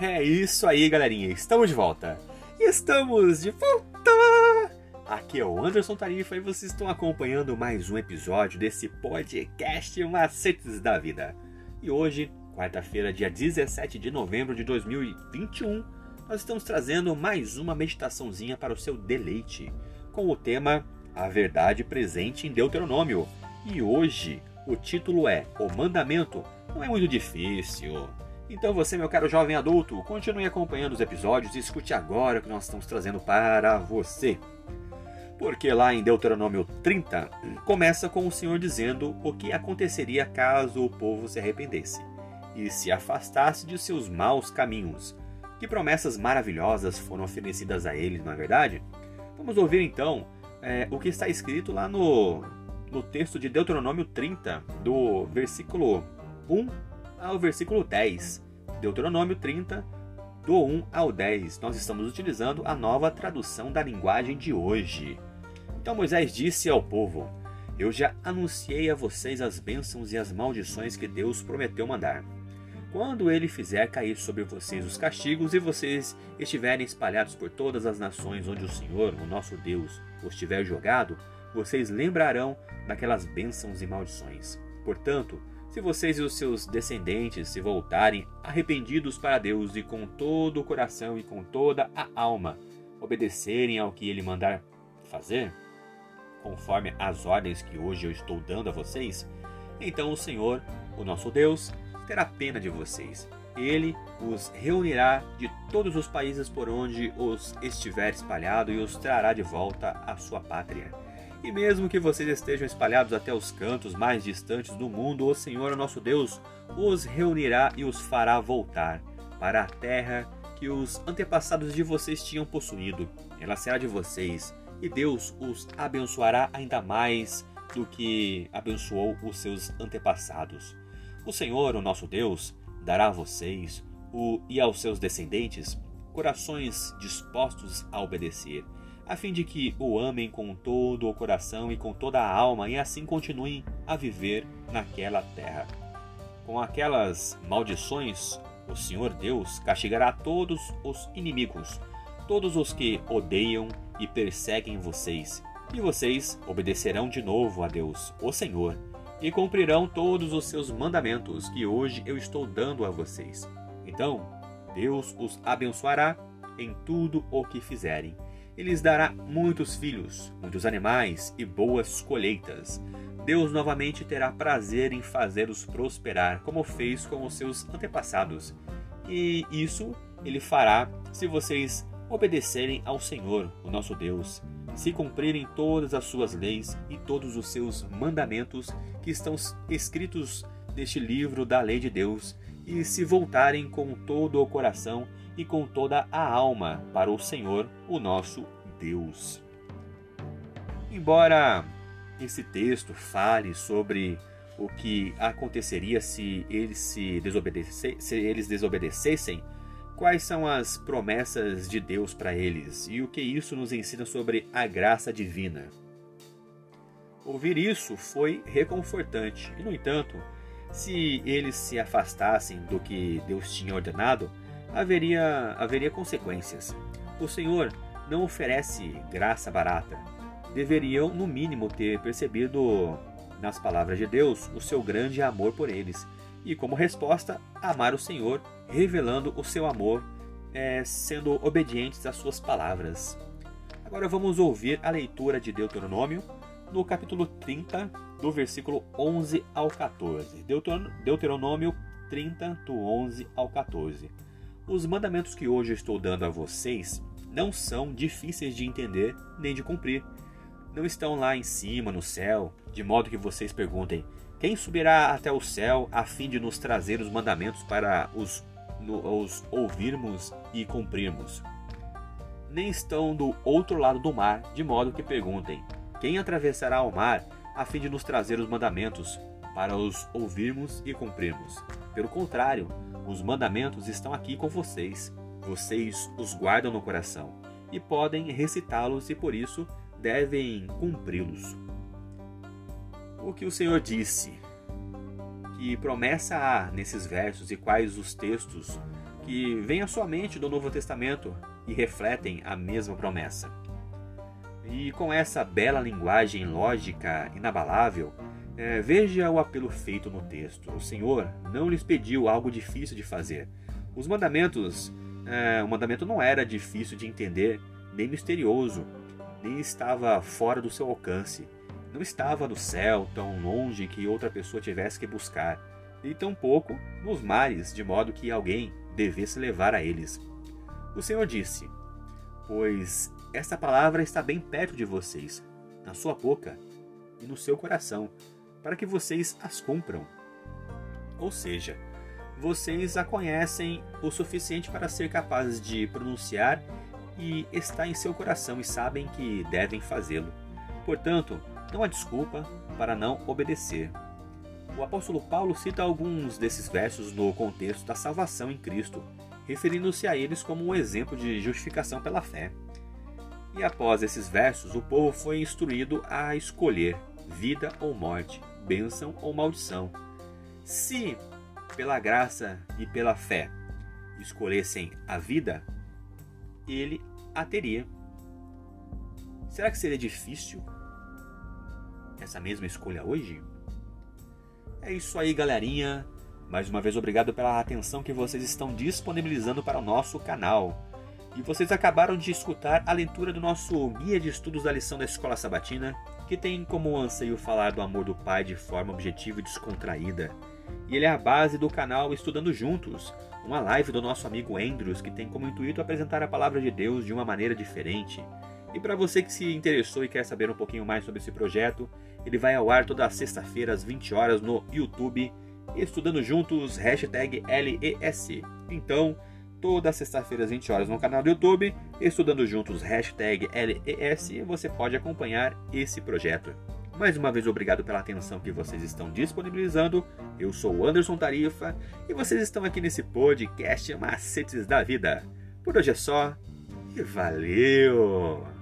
É isso aí, galerinha. Estamos de volta. Estamos de volta! Aqui é o Anderson Tarifa e vocês estão acompanhando mais um episódio desse podcast Macetes da Vida. E hoje, quarta-feira, dia 17 de novembro de 2021, nós estamos trazendo mais uma meditaçãozinha para o seu deleite, com o tema A Verdade Presente em Deuteronômio. E hoje o título é O Mandamento. Não é muito difícil. Então você, meu caro jovem adulto, continue acompanhando os episódios e escute agora o que nós estamos trazendo para você. Porque lá em Deuteronômio 30, começa com o Senhor dizendo o que aconteceria caso o povo se arrependesse e se afastasse de seus maus caminhos que promessas maravilhosas foram oferecidas a eles, não é verdade? Vamos ouvir então é, o que está escrito lá no, no texto de Deuteronômio 30, do versículo 1 ao versículo 10. Deuteronômio 30, do 1 ao 10. Nós estamos utilizando a nova tradução da linguagem de hoje. Então Moisés disse ao povo: Eu já anunciei a vocês as bênçãos e as maldições que Deus prometeu mandar. Quando ele fizer cair sobre vocês os castigos e vocês estiverem espalhados por todas as nações onde o Senhor, o nosso Deus, os tiver jogado, vocês lembrarão daquelas bênçãos e maldições. Portanto, se vocês e os seus descendentes se voltarem arrependidos para Deus e com todo o coração e com toda a alma obedecerem ao que ele mandar fazer, conforme as ordens que hoje eu estou dando a vocês, então o Senhor, o nosso Deus, terá pena de vocês. Ele os reunirá de todos os países por onde os estiver espalhado e os trará de volta à sua pátria. E mesmo que vocês estejam espalhados até os cantos mais distantes do mundo, o Senhor, nosso Deus, os reunirá e os fará voltar para a terra que os antepassados de vocês tinham possuído. Ela será de vocês, e Deus os abençoará ainda mais do que abençoou os seus antepassados. O Senhor, o nosso Deus, dará a vocês o, e aos seus descendentes corações dispostos a obedecer, a fim de que o amem com todo o coração e com toda a alma e assim continuem a viver naquela terra. Com aquelas maldições, o Senhor Deus castigará todos os inimigos, todos os que odeiam e perseguem vocês, e vocês obedecerão de novo a Deus, o Senhor, e cumprirão todos os seus mandamentos que hoje eu estou dando a vocês. Então, Deus os abençoará em tudo o que fizerem. Ele lhes dará muitos filhos, muitos animais e boas colheitas. Deus novamente terá prazer em fazê-los prosperar, como fez com os seus antepassados. E isso ele fará se vocês obedecerem ao Senhor, o nosso Deus, se cumprirem todas as suas leis e todos os seus mandamentos que estão escritos neste livro da lei de Deus, e se voltarem com todo o coração e com toda a alma para o Senhor, o nosso Deus. Embora esse texto fale sobre o que aconteceria se eles se desobedecessem, se eles desobedecessem quais são as promessas de Deus para eles e o que isso nos ensina sobre a graça divina. Ouvir isso foi reconfortante, e no entanto, se eles se afastassem do que Deus tinha ordenado, haveria, haveria consequências. O Senhor não oferece graça barata. Deveriam, no mínimo, ter percebido nas palavras de Deus o seu grande amor por eles e, como resposta, amar o Senhor, revelando o seu amor, é, sendo obedientes às suas palavras. Agora vamos ouvir a leitura de Deuteronômio, no capítulo 30, do versículo 11 ao 14. Deuteronômio 30, do 11 ao 14. Os mandamentos que hoje estou dando a vocês não são difíceis de entender nem de cumprir. Não estão lá em cima, no céu, de modo que vocês perguntem: quem subirá até o céu a fim de nos trazer os mandamentos para os, no, os ouvirmos e cumprirmos? Nem estão do outro lado do mar, de modo que perguntem: Quem atravessará o mar a fim de nos trazer os mandamentos para os ouvirmos e cumprirmos? Pelo contrário, os mandamentos estão aqui com vocês. Vocês os guardam no coração e podem recitá-los e por isso devem cumpri-los o que o Senhor disse. Que promessa há nesses versos e quais os textos que vêm à sua mente do Novo Testamento e refletem a mesma promessa. E com essa bela linguagem lógica inabalável, é, veja o apelo feito no texto. O Senhor não lhes pediu algo difícil de fazer. Os mandamentos, é, o mandamento não era difícil de entender, nem misterioso, nem estava fora do seu alcance. Não estava no céu tão longe que outra pessoa tivesse que buscar, e tampouco nos mares, de modo que alguém devesse levar a eles. O Senhor disse: Pois esta palavra está bem perto de vocês, na sua boca e no seu coração, para que vocês as cumpram. Ou seja, vocês a conhecem o suficiente para ser capazes de pronunciar e está em seu coração e sabem que devem fazê-lo. Portanto, não há desculpa para não obedecer. O apóstolo Paulo cita alguns desses versos no contexto da salvação em Cristo, referindo-se a eles como um exemplo de justificação pela fé. E após esses versos, o povo foi instruído a escolher vida ou morte, bênção ou maldição. Se, pela graça e pela fé, escolhessem a vida, ele a teria. Será que seria difícil essa mesma escolha hoje? É isso aí, galerinha. Mais uma vez, obrigado pela atenção que vocês estão disponibilizando para o nosso canal. E vocês acabaram de escutar a leitura do nosso guia de estudos da lição da Escola Sabatina, que tem como anseio falar do amor do Pai de forma objetiva e descontraída. E ele é a base do canal Estudando Juntos, uma live do nosso amigo Andrews que tem como intuito apresentar a palavra de Deus de uma maneira diferente. E para você que se interessou e quer saber um pouquinho mais sobre esse projeto, ele vai ao ar toda sexta-feira às 20 horas no YouTube, estudando juntos, hashtag LES. Então, toda sexta-feira às 20 horas no canal do YouTube, estudando juntos, hashtag LES, você pode acompanhar esse projeto. Mais uma vez, obrigado pela atenção que vocês estão disponibilizando. Eu sou Anderson Tarifa e vocês estão aqui nesse podcast Macetes da Vida. Por hoje é só e valeu!